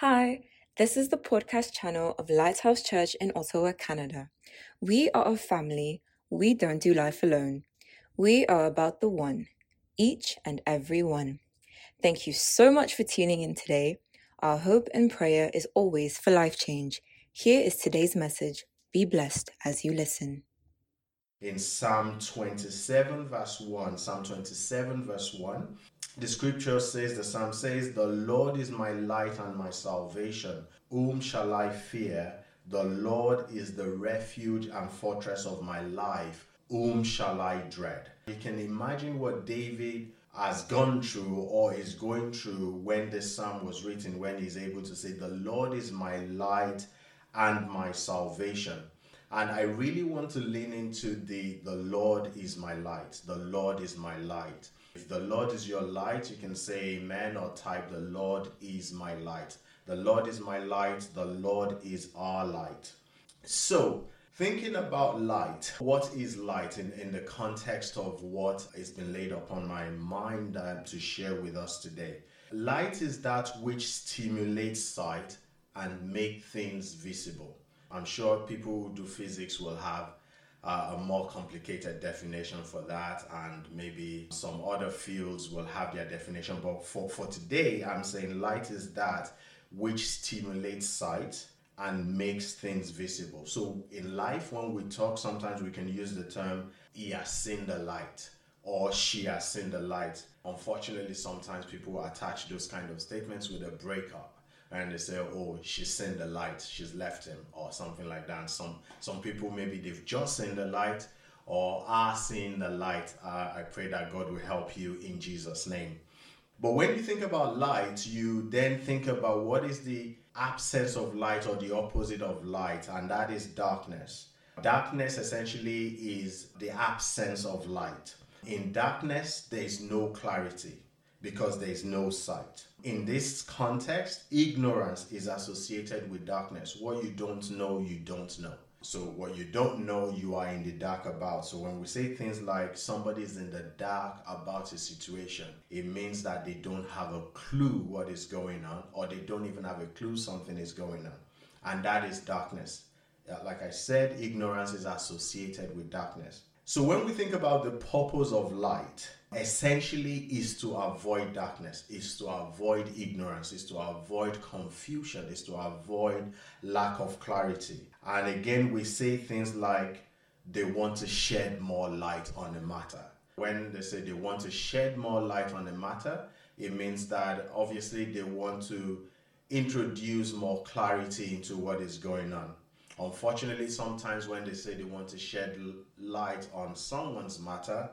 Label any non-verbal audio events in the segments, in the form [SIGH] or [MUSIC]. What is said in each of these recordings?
Hi, this is the podcast channel of Lighthouse Church in Ottawa, Canada. We are a family. We don't do life alone. We are about the one, each and every one. Thank you so much for tuning in today. Our hope and prayer is always for life change. Here is today's message. Be blessed as you listen. in Psalm 27, verse 1. Psalm 27, verse 1. The scripture says, the psalm says, The Lord is my light and my salvation. Whom shall I fear? The Lord is the refuge and fortress of my life. Whom shall I dread? You can imagine what David has gone through or is going through when this psalm was written, when he's able to say, The Lord is my light and my salvation. And I really want to lean into the the Lord is my light. The Lord is my light. If the Lord is your light, you can say amen or type the Lord is my light. The Lord is my light. The Lord is our light. So, thinking about light, what is light in, in the context of what has been laid upon my mind uh, to share with us today? Light is that which stimulates sight and make things visible. I'm sure people who do physics will have uh, a more complicated definition for that, and maybe some other fields will have their definition. But for, for today, I'm saying light is that which stimulates sight and makes things visible. So in life, when we talk, sometimes we can use the term, he has seen the light or she has seen the light. Unfortunately, sometimes people attach those kind of statements with a breakup and they say, "Oh, she's seen the light. She's left him," or something like that. And some some people maybe they've just seen the light or are seeing the light. Uh, I pray that God will help you in Jesus' name. But when you think about light, you then think about what is the absence of light or the opposite of light, and that is darkness. Darkness essentially is the absence of light. In darkness, there is no clarity because there is no sight. In this context, ignorance is associated with darkness. What you don't know, you don't know. So, what you don't know, you are in the dark about. So, when we say things like somebody is in the dark about a situation, it means that they don't have a clue what is going on, or they don't even have a clue something is going on. And that is darkness. Uh, Like I said, ignorance is associated with darkness. So when we think about the purpose of light, essentially is to avoid darkness, is to avoid ignorance, is to avoid confusion, is to avoid lack of clarity. And again, we say things like they want to shed more light on the matter. When they say they want to shed more light on the matter, it means that obviously they want to introduce more clarity into what is going on. Unfortunately, sometimes when they say they want to shed light on someone's matter,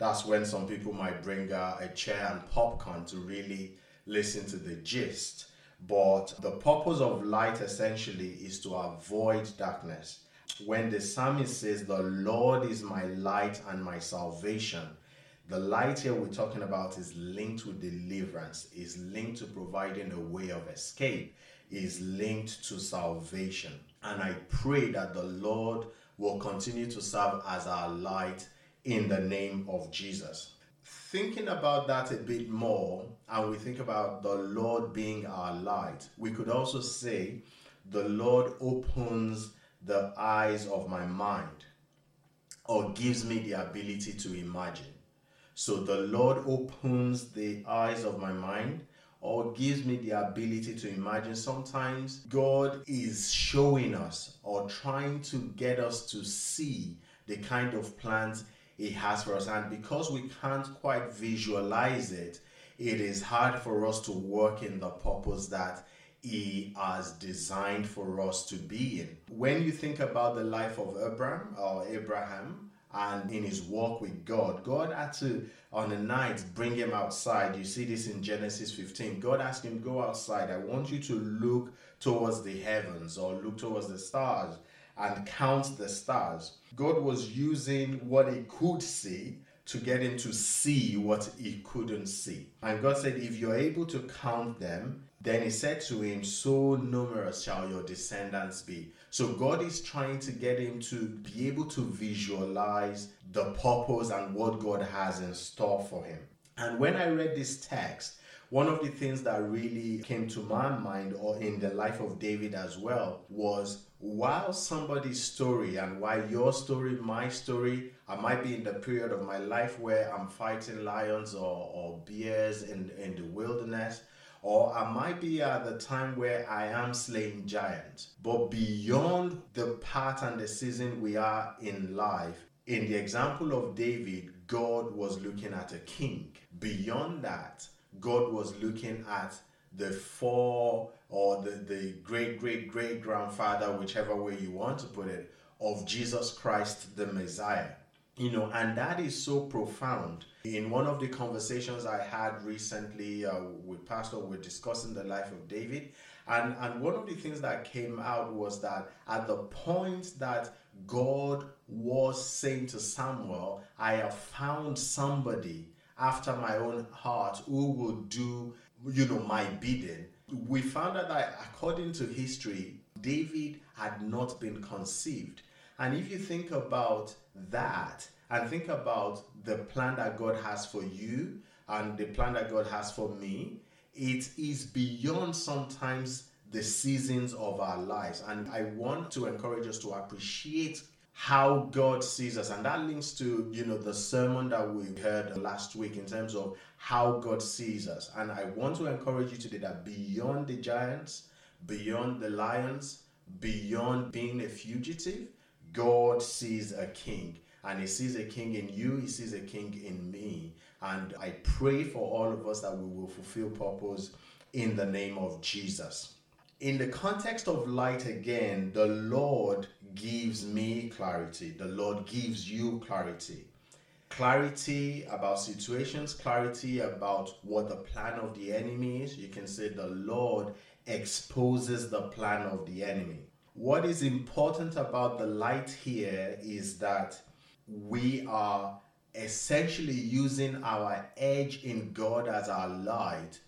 that's when some people might bring uh, a chair and popcorn to really listen to the gist. But the purpose of light essentially is to avoid darkness. When the psalmist says, The Lord is my light and my salvation, the light here we're talking about is linked with deliverance, is linked to providing a way of escape, is linked to salvation. And I pray that the Lord will continue to serve as our light in the name of Jesus. Thinking about that a bit more, and we think about the Lord being our light, we could also say, The Lord opens the eyes of my mind or gives me the ability to imagine. So the Lord opens the eyes of my mind or gives me the ability to imagine. Sometimes God is showing us or trying to get us to see the kind of plans He has for us. And because we can't quite visualize it, it is hard for us to work in the purpose that he has designed for us to be in. When you think about the life of Abraham or Abraham and in his walk with God, God had to, on a night, bring him outside. You see this in Genesis 15. God asked him, Go outside. I want you to look towards the heavens or look towards the stars and count the stars. God was using what he could see to get him to see what he couldn't see. And God said, If you're able to count them, then he said to him, So numerous shall your descendants be. So God is trying to get him to be able to visualize the purpose and what God has in store for him. And when I read this text, one of the things that really came to my mind or in the life of David as well was while somebody's story and why your story, my story, I might be in the period of my life where I'm fighting lions or, or bears in, in the wilderness, or I might be at the time where I am slaying giants. But beyond the part and the season we are in life, in the example of David, God was looking at a king. Beyond that, God was looking at the four or the, the great great great grandfather, whichever way you want to put it, of Jesus Christ the Messiah. You know, and that is so profound. In one of the conversations I had recently uh, with Pastor, we're discussing the life of David. And, and one of the things that came out was that at the point that God was saying to Samuel, I have found somebody after my own heart who will do, you know, my bidding. We found out that according to history, David had not been conceived. And if you think about that and think about the plan that God has for you and the plan that God has for me, it is beyond sometimes the seasons of our lives. And I want to encourage us to appreciate how God sees us. And that links to, you know, the sermon that we heard last week in terms of how God sees us. And I want to encourage you today that beyond the giants, beyond the lions, beyond being a fugitive, God sees a king. And he sees a king in you, he sees a king in me. And I pray for all of us that we will fulfill purpose in the name of Jesus in the context of light again, the Lord gives me clarity. The Lord gives you clarity. Clarity about situations, clarity about what the plan of the enemy is. You can say the Lord exposes the plan of the enemy. What is important about the light here is that we are essentially using our edge in God as our light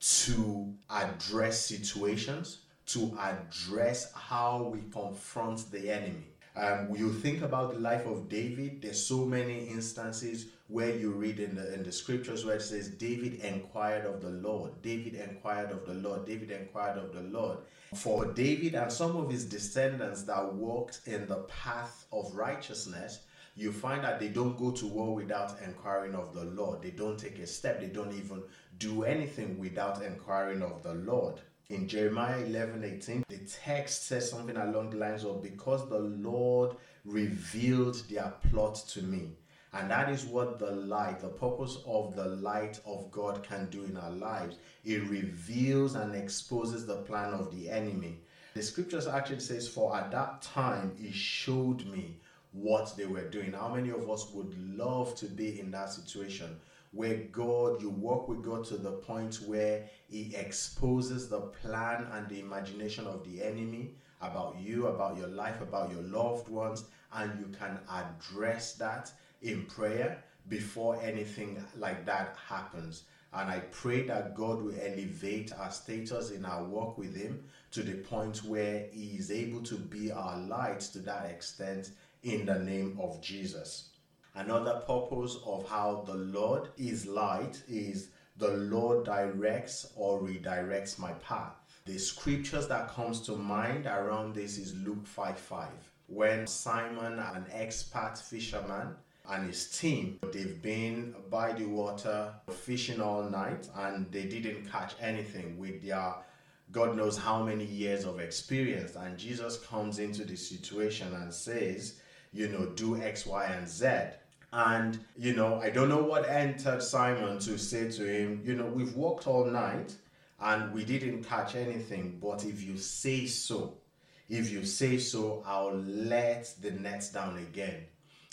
to address situations, to address how we confront the enemy. Um, you think about the life of David, there's so many instances where you read in the in the scriptures where it says David inquired of the Lord. David inquired of the Lord. David inquired of the Lord. For David and some of his descendants that walked in the path of righteousness, you find that they don't go to war without inquiring of the Lord. They don't take a step. They don't even do anything without inquiring of the Lord. In Jeremiah 11 18, the text says something along the lines of, Because the Lord revealed their plot to me. And that is what the light, the purpose of the light of God can do in our lives. It reveals and exposes the plan of the enemy. The scriptures actually says, For at that time he showed me what they were doing. How many of us would love to be in that situation where God, you walk with God to the point where He exposes the plan and the imagination of the enemy about you, about your life, about your loved ones, and you can address that in prayer before anything like that happens. And I pray that God will elevate our status in our walk with Him to the point where He is able to be our light to that extent in the name of Jesus. Another purpose of how the Lord is light is the Lord directs or redirects my path. The scriptures that comes to mind around this is Luke 5 5. When Simon, an expert fisherman, and his team, they've been by the water fishing all night and they didn't catch anything with their God knows how many years of experience. And Jesus comes into the situation and says, you know, do X, Y, and Z. And, you know, I don't know what entered Simon to say to him, you know, we've walked all night and we didn't catch anything, but if you say so, if you say so, I'll let the nets down again.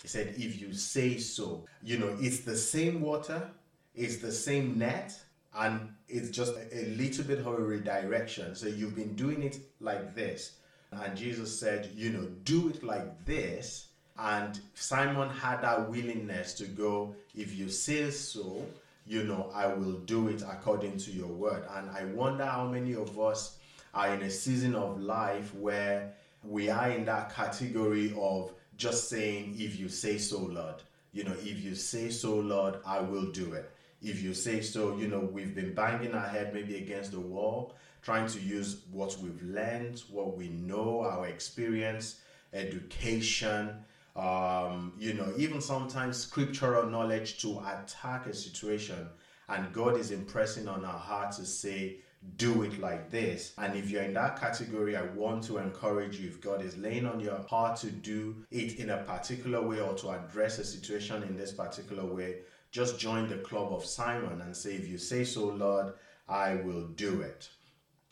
He said, if you say so, you know, it's the same water, it's the same net, and it's just a little bit of a redirection. So you've been doing it like this. And Jesus said, you know, do it like this and Simon had that willingness to go, if you say so, you know, I will do it according to your word. And I wonder how many of us are in a season of life where we are in that category of just saying, if you say so, Lord. You know, if you say so, Lord, I will do it. if you say so, you know, we've been banging our head maybe against the wall, trying to use what we've learned, what we know, our experience, education, um, you know, even sometimes scriptural knowledge to attack a situation. And God is impressing on our heart to say, do it like this. And if you're in that category, I want to encourage you if God is laying on your heart to do it in a particular way or to address a situation in this particular way, just join the club of Simon and say, If you say so, Lord, I will do it.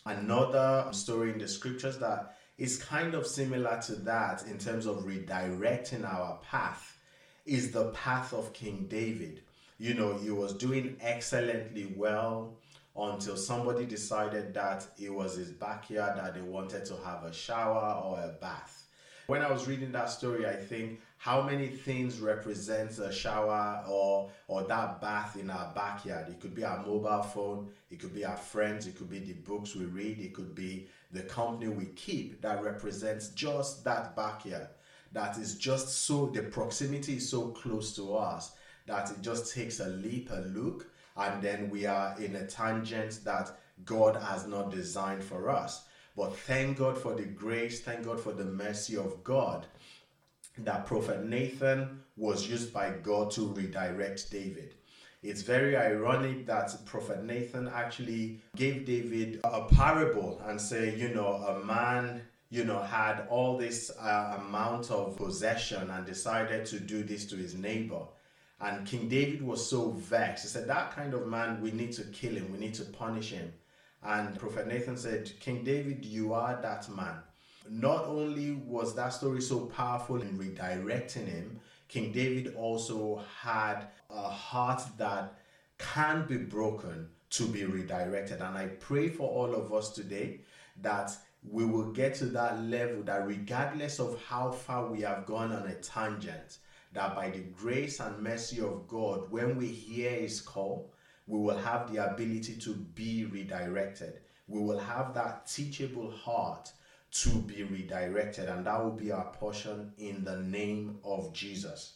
Another story in the scriptures that is kind of similar to that in terms of redirecting our path is the path of King David. You know, he was doing excellently well until somebody decided that it was his backyard that they wanted to have a shower or a bath. When I was reading that story, I think how many things represents a shower or or that bath in our backyard? It could be our mobile phone it could be our friends it could be the books we read it could be the company we keep that represents just that backyard. That is just so the proximity is so close to us that it just takes a leap a look and then we are in a tangent that god has not designed for us but thank god for the grace thank god for the mercy of god that Prophet Nathan was used by God to redirect David. It's very ironic that Prophet Nathan actually gave David a parable and say, you know, a man, you know, had all this uh, amount of possession and decided to do this to his neighbor. And King David was so vexed. He said, That kind of man, we need to kill him, we need to punish him. And Prophet Nathan said, King David, you are that man. Not only was that story so powerful in redirecting him, King David also had a heart that can be broken to be redirected. And I pray for all of us today that we will get to that level that regardless of how far we have gone on a tangent, that by the grace and mercy of God, when we hear his call, we will have the ability to be redirected. We will have that teachable heart to be redirected, and that will be our portion in the name of Jesus.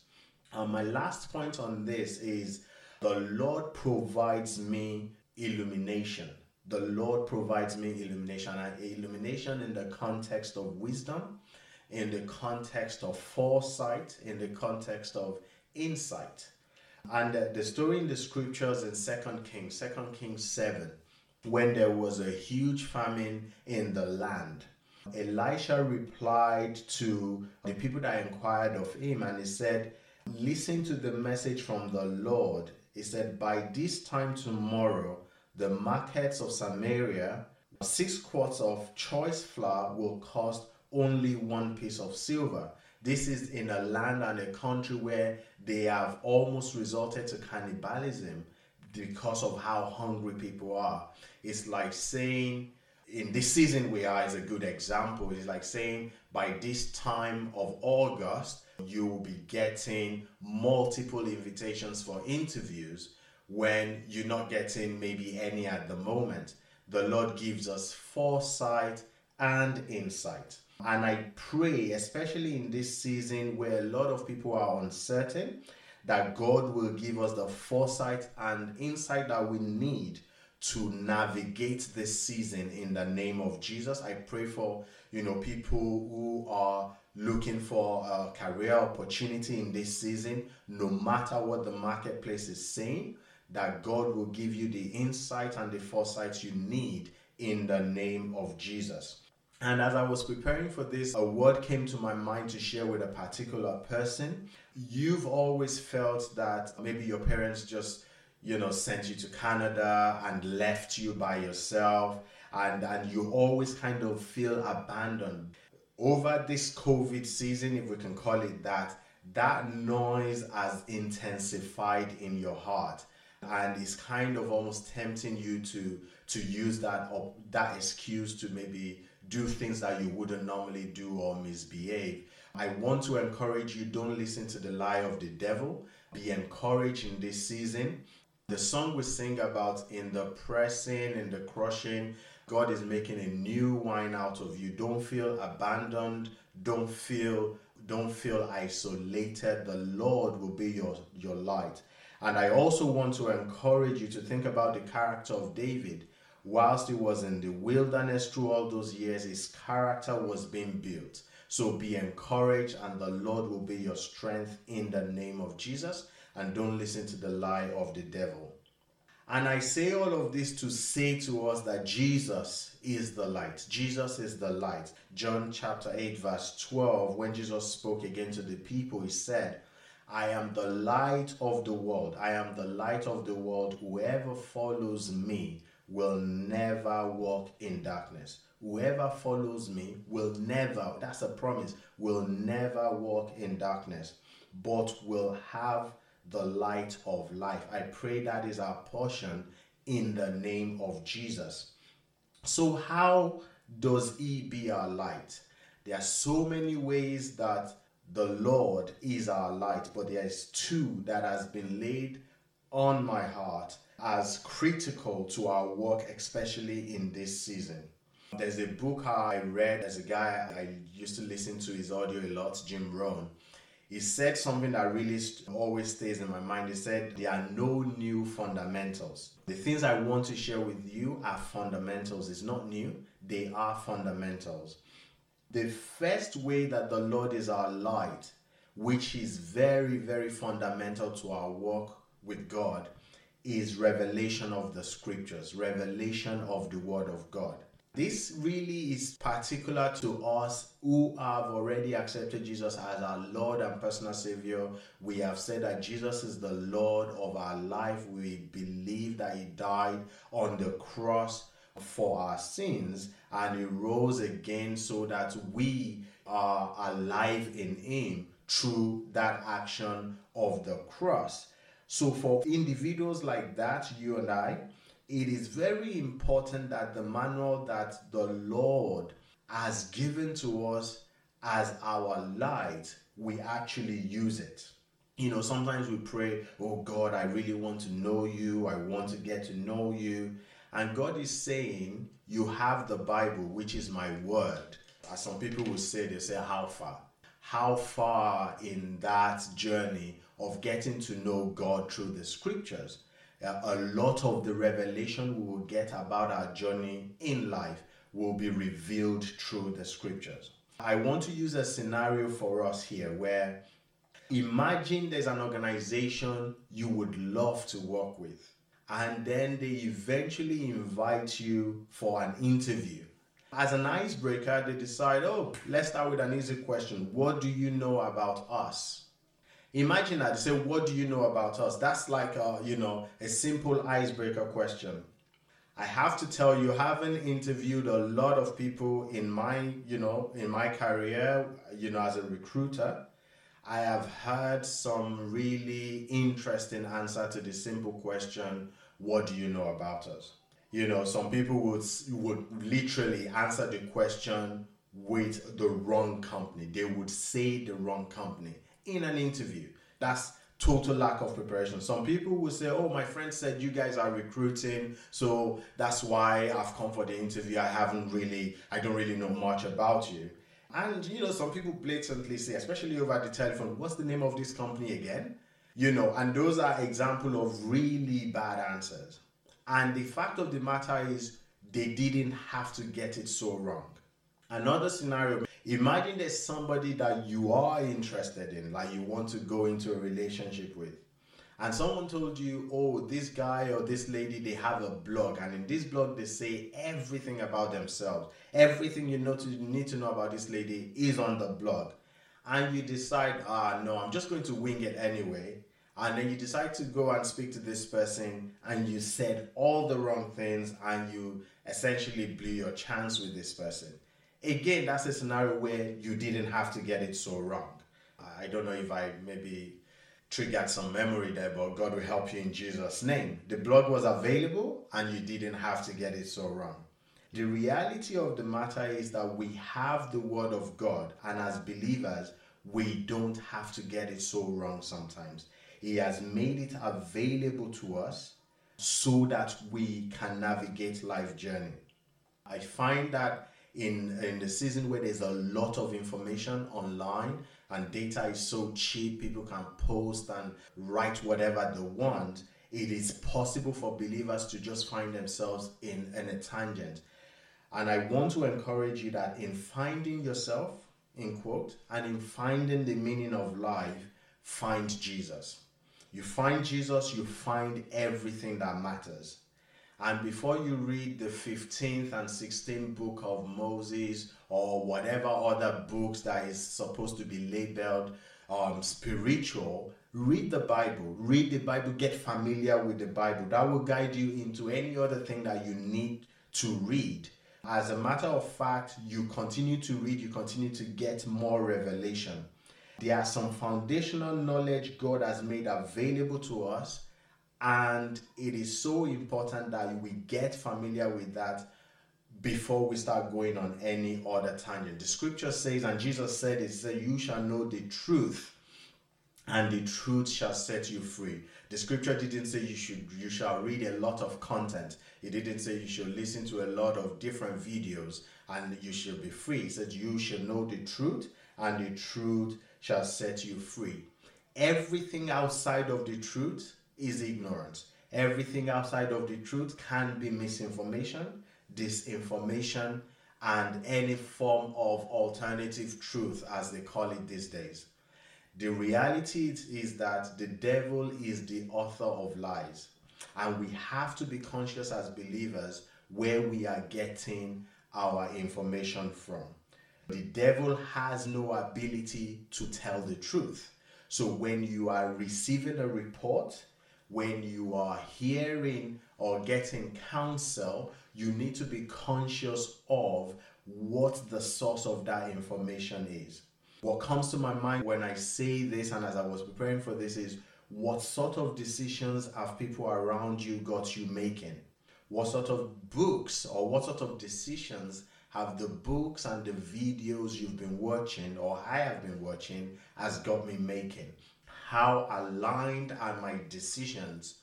And my last point on this is the Lord provides me illumination. The Lord provides me illumination, and illumination in the context of wisdom, in the context of foresight, in the context of insight. And the story in the scriptures in Second Kings, Second Kings 7, when there was a huge famine in the land Elisha replied to the people that inquired of him and he said, Listen to the message from the Lord. He said, By this time tomorrow, the markets of Samaria, six quarts of choice flour will cost only one piece of silver. This is in a land and a country where they have almost resorted to cannibalism because of how hungry people are. It's like saying, in this season we are is a good example. It's like saying by this time of August, you will be getting multiple invitations for interviews when you're not getting maybe any at the moment. The Lord gives us foresight and insight. And I pray, especially in this season where a lot of people are uncertain, that God will give us the foresight and insight that we need to navigate this season in the name of Jesus. I pray for you know people who are looking for a career opportunity in this season, no matter what the marketplace is saying, that God will give you the insight and the foresight you need in the name of Jesus. And as I was preparing for this, a word came to my mind to share with a particular person. You've always felt that maybe your parents just you know, sent you to Canada and left you by yourself, and, and you always kind of feel abandoned. Over this COVID season, if we can call it that, that noise has intensified in your heart and it's kind of almost tempting you to to use that or that excuse to maybe do things that you wouldn't normally do or misbehave. I want to encourage you don't listen to the lie of the devil. Be encouraged in this season. The song we sing about in the pressing, in the crushing, God is making a new wine out of you. Don't feel abandoned. Don't feel don't feel isolated. The Lord will be your, your light. And I also want to encourage you to think about the character of David. Whilst he was in the wilderness through all those years, his character was being built. So be encouraged, and the Lord will be your strength in the name of Jesus. And don't listen to the lie of the devil. And I say all of this to say to us that Jesus is the light. Jesus is the light. John chapter 8, verse 12, when Jesus spoke again to the people, he said, I am the light of the world. I am the light of the world. Whoever follows me will never walk in darkness. Whoever follows me will never, that's a promise, will never walk in darkness, but will have the light of life. I pray that is our portion in the name of Jesus. So, how does He be our light? There are so many ways that the Lord is our light, but there is two that has been laid on my heart as critical to our work, especially in this season. There's a book I read, there's a guy I used to listen to his audio a lot, Jim Rohn he said something that really always stays in my mind. He said, There are no new fundamentals. The things I want to share with you are fundamentals. It's not new, they are fundamentals. The first way that the Lord is our light, which is very, very fundamental to our work with God, is revelation of the scriptures, revelation of the Word of God. This really is particular to us who have already accepted Jesus as our Lord and personal Savior. We have said that Jesus is the Lord of our life. We believe that He died on the cross for our sins and He rose again so that we are alive in Him through that action of the cross. So, for individuals like that, you and I, it is very important that the manual that the Lord has given to us as our light, we actually use it. You know, sometimes we pray, Oh God, I really want to know you, I want to get to know you. And God is saying, You have the Bible, which is my word. As some people will say, they say, How far? How far in that journey of getting to know God through the scriptures? Uh, a lot of the revelation we will get about our journey in life will be revealed through the scriptures. I want to use a scenario for us here where imagine there's an organization you would love to work with, and then they eventually invite you for an interview. As an icebreaker, they decide, oh, let's start with an easy question What do you know about us? Imagine that. Say, what do you know about us? That's like a, you know, a simple icebreaker question. I have to tell you, having interviewed a lot of people in my, you know, in my career, you know, as a recruiter, I have heard some really interesting answer to the simple question, what do you know about us? You know, some people would would literally answer the question with the wrong company. They would say the wrong company in an interview. That's total lack of preparation. Some people will say, Oh, my friend said you guys are recruiting, so that's why I've come for the interview. I haven't really, I don't really know much about you. And you know, some people blatantly say, especially over the telephone, what's the name of this company again? You know, and those are example of really bad answers. And the fact of the matter is they didn't have to get it so wrong. Another scenario Imagine there's somebody that you are interested in, like you want to go into a relationship with. And someone told you, oh, this guy or this lady, they have a blog. And in this blog, they say everything about themselves. Everything you know to, need to know about this lady is on the blog. And you decide, ah, no, I'm just going to wing it anyway. And then you decide to go and speak to this person, and you said all the wrong things, and you essentially blew your chance with this person again, that's a scenario where you didn't have to get it so wrong. I don't know if I maybe triggered some memory there, but God will help you in Jesus' name. The blood was available and you didn't have to get it so wrong. The reality of the matter is that we have the Word of God, and as believers, we don't have to get it so wrong sometimes. He has made it available to us so that we can navigate life journey. I find that in in the season where there's a lot of information online and data is so cheap, people can post and write whatever they want. It is possible for believers to just find themselves in, in a tangent. And I want to encourage you that in finding yourself, in quote, and in finding the meaning of life, find Jesus. You find Jesus, you find everything that matters. And before you read the 15th and 16th book of Moses or whatever other books that is supposed to be labeled um, spiritual, read the Bible. Read the Bible, get familiar with the Bible. That will guide you into any other thing that you need to read. As a matter of fact, you continue to read, you continue to get more revelation. There are some foundational knowledge God has made available to us and it is so important that we get familiar with that before we start going on any other tangent. The scripture says, and Jesus said, it said, You shall know the truth, and the truth shall set you free. The scripture didn't say you should you shall read a lot of content. It didn't say you should listen to a lot of different videos and you shall be free. It said you shall know the truth, and the truth shall set you free. Everything outside of the truth is ignorance. Everything outside of the truth can be misinformation, disinformation, and any form of alternative truth, as they call it these days. The reality is that the devil is the author of lies, and we have to be conscious as believers where we are getting our information from. The devil has no ability to tell the truth. So when you are receiving a report, when you are hearing or getting counsel, you need to be conscious of what the source of that information is. What comes to my mind when I say this and as I was preparing for this is what sort of decisions have people around you got you making? What sort of books or what sort of decisions have the books and the videos you've been watching or I have been watching has got me making? How aligned are my decisions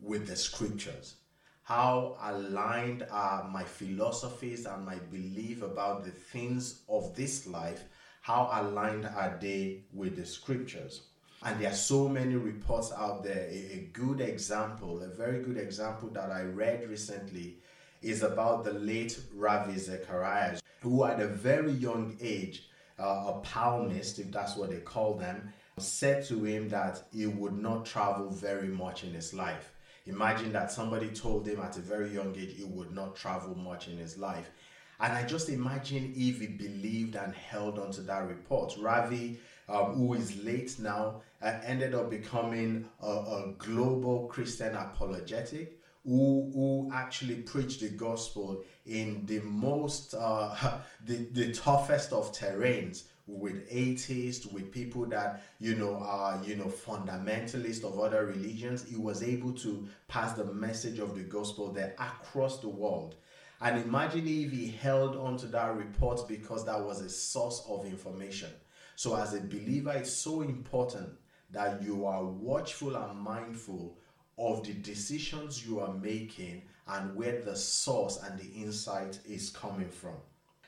with the scriptures? How aligned are my philosophies and my belief about the things of this life? How aligned are they with the scriptures? And there are so many reports out there. A, good example, a very good example that I read recently is about the late Ravi Zacharias, who at a very young age, uh, a palmist, if that's what they call them, said to him that he would not travel very much in his life. Imagine that somebody told him at a very young age he would not travel much in his life. And I just imagine if he believed and held on to that report. Ravi, um, who is late now, uh, ended up becoming a, a global Christian apologetic who, who actually preached the gospel in the most, uh, [LAUGHS] the, the toughest of terrains with atheists, with people that you know are you know fundamentalists of other religions. He was able to pass the message of the gospel there across the world. And imagine if he held on to that report because that was a source of information. So, as a believer, it's so important that you are watchful and mindful of the decisions you are making and where the source and the insight is coming from.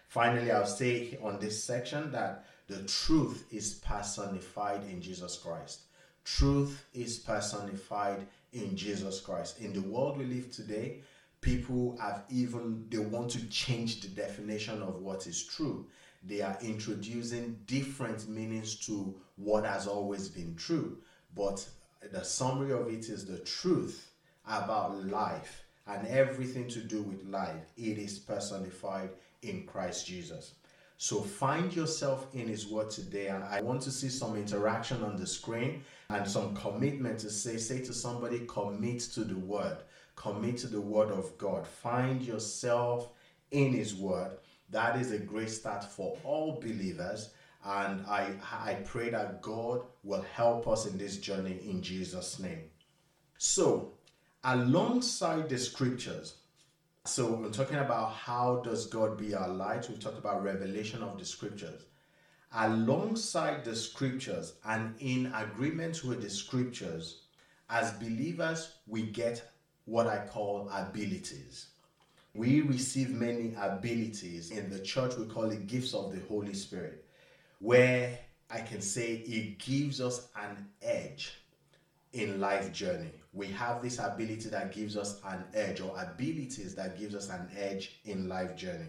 Finally, I'll say on this section that the truth is personified in Jesus Christ. Truth is personified in Jesus Christ. In the world we live today, people have even they want to change the definition of what is true. They are introducing different meanings to what has always been true. But the summary of it is the truth about life and everything to do with life. It is personified in Christ Jesus. So find yourself in His Word today, and I want to see some interaction on the screen and some commitment to say, say to somebody, commit to the Word, commit to the Word of God. Find yourself in His Word. That is a great start for all believers. And I, I pray that God will help us in this journey in Jesus' name. So, alongside the scriptures, so we're talking about how does God be our light. We've talked about revelation of the scriptures. Alongside the scriptures and in agreement with the scriptures, as believers, we get what I call abilities. we receive many abilities. In the church, we call it gifts of the Holy Spirit, where I can say it gives us an edge in life journey. We have this ability that gives us an edge or abilities that gives us an edge in life journey.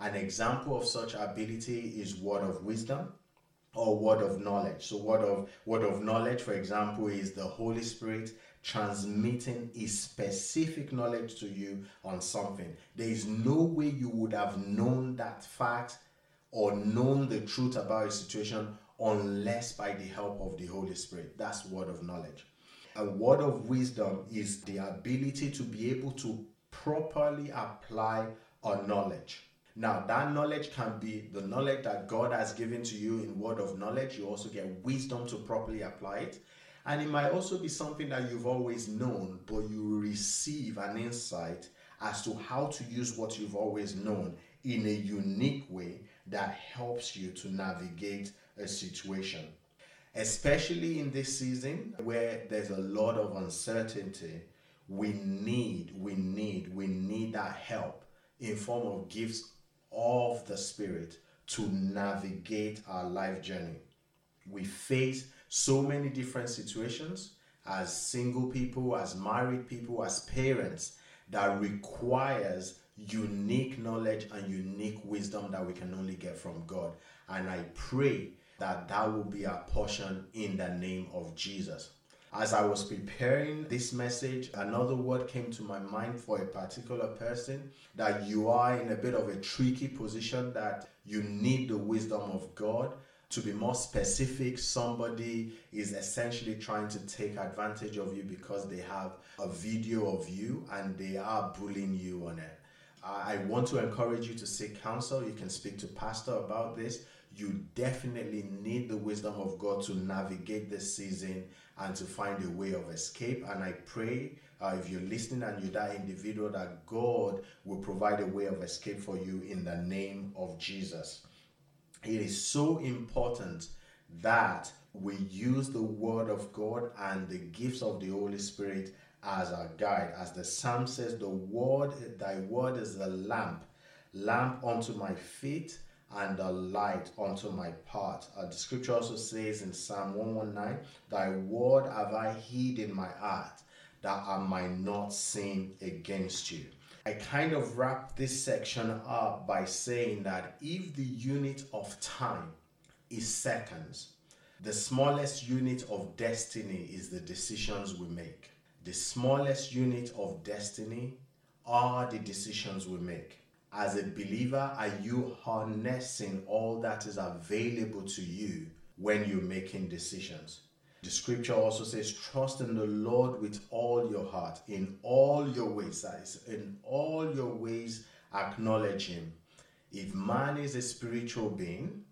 An example of such ability is word of wisdom or word of knowledge. So word of word of knowledge for example is the Holy Spirit transmitting a specific knowledge to you on something. There is no way you would have known that fact or known the truth about a situation unless by the help of the Holy Spirit. That's word of knowledge. A word of wisdom is the ability to be able to properly apply a knowledge. Now, that knowledge can be the knowledge that God has given to you in word of knowledge. You also get wisdom to properly apply it. And it might also be something that you've always known, but you receive an insight as to how to use what you've always known in a unique way that helps you to navigate a situation. Especially in this season where there's a lot of uncertainty, we need, we need, we need that help in form of gifts of the Spirit to navigate our life journey. We face so many different situations as single people, as married people, as parents that requires unique knowledge and unique wisdom that we can only get from God. And I pray that that will be our portion in the name of Jesus. As I was preparing this message, another word came to my mind for a particular person that you are in a bit of a tricky position that you need the wisdom of God to be more specific, somebody is essentially trying to take advantage of you because they have a video of you and they are bullying you on it. I want to encourage you to seek counsel. You can speak to pastor about this. You definitely need the wisdom of God to navigate this season and to find a way of escape. And I pray uh, if you're listening and you're that individual, that God will provide a way of escape for you in the name of Jesus it is so important that we use the word of God and the gifts of the Holy Spirit as our guide. As the psalm says, the word, thy word is a lamp, lamp unto my feet and a light unto my path. Uh, the scripture also says in Psalm 119, Thy word have I hid in my heart, that I might not sin against you. I kind of wrap this section up by saying that if the unit of time is seconds, the smallest unit of destiny is the decisions we make. The smallest unit of destiny are the decisions we make. As a believer, are you harnessing all that is available to you when you're making decisions? The scripture also says, Trust in the Lord with all your heart, in all your ways. In all your ways, acknowledge Him. If man is a spiritual being,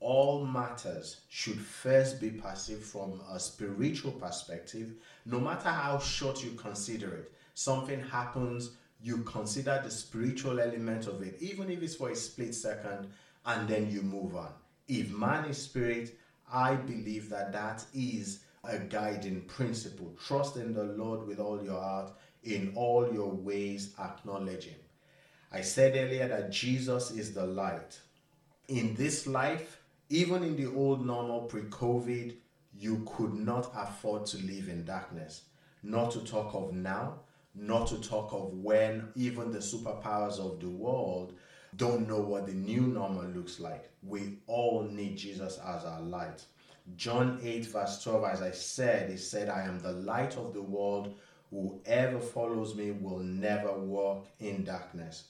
all matters should first be perceived from a spiritual perspective, no matter how short you consider it. Something happens, you consider the spiritual element of it, even if it's for a split second, and then you move on. If man is spirit, I believe that that is a guiding principle. Trust in the Lord with all your heart, in all your ways, acknowledge Him. I said earlier that Jesus is the light. In this life, even in the old normal pre COVID, you could not afford to live in darkness. Not to talk of now, not to talk of when even the superpowers of the world don't know what the new normal looks like. We all need Jesus as our light. John 8, verse 12, as I said, he said, I am the light of the world. Whoever follows me will never walk in darkness,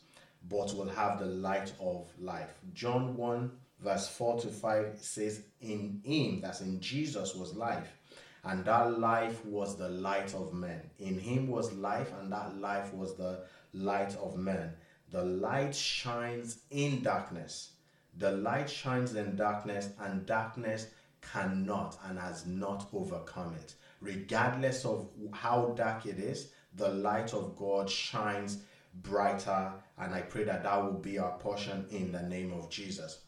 but will have the light of life. John 1, verse 4 to 5 says, In him, that's in Jesus, was life, and that life was the light of men. In him was life, and that life was the light of men. The light shines in darkness. The light shines in darkness, and darkness cannot and has not overcome it. Regardless of how dark it is, the light of God shines brighter, and I pray that that will be our portion in the name of Jesus.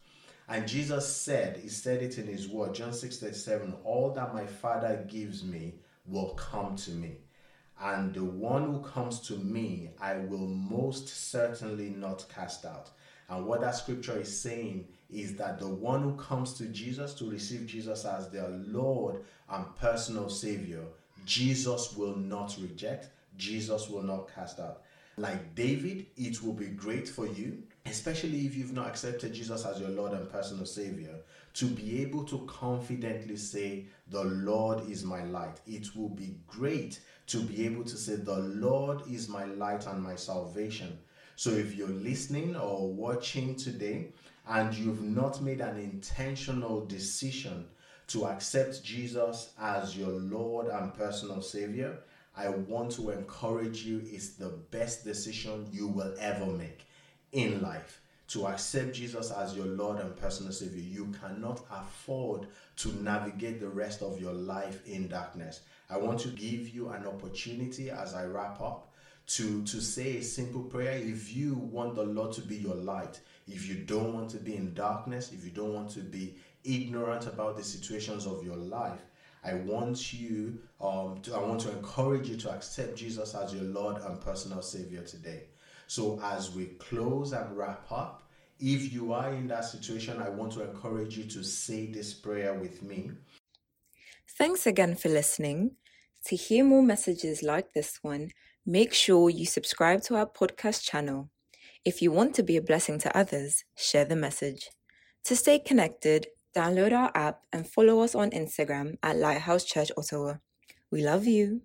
And Jesus said, He said it in His word, John 6 37, all that my Father gives me will come to me. and the one who comes to me, I will most certainly not cast out. And what that scripture is saying is that the one who comes to Jesus to receive Jesus as their Lord and personal Savior, Jesus will not reject, Jesus will not cast out. Like David, it will be great for you, especially if you've not accepted Jesus as your Lord and personal Savior, to be able to confidently say, The Lord is my light. It will be great to be able to say, The Lord is my light and my salvation. So if you're listening or watching today and you've not made an intentional decision to accept Jesus as your Lord and personal Savior, I want to encourage you. It's the best decision you will ever make in life to accept Jesus as your Lord and personal Savior. You cannot afford to navigate the rest of your life in darkness. I want to give you an opportunity as I wrap up to, to say a simple prayer. If you want the Lord to be your light, if you don't want to be in darkness, if you don't want to be ignorant about the situations of your life, I want you um, to, I want to encourage you to accept Jesus as your Lord and personal Savior today. So as we close and wrap up, if you are in that situation, I want to encourage you to say this prayer with me. Thanks again for listening. To hear more messages like this one, make sure you subscribe to our podcast channel. If you want to be a blessing to others, share the message. To stay connected, download our app and follow us on Instagram at Lighthouse Church Ottawa. We love you.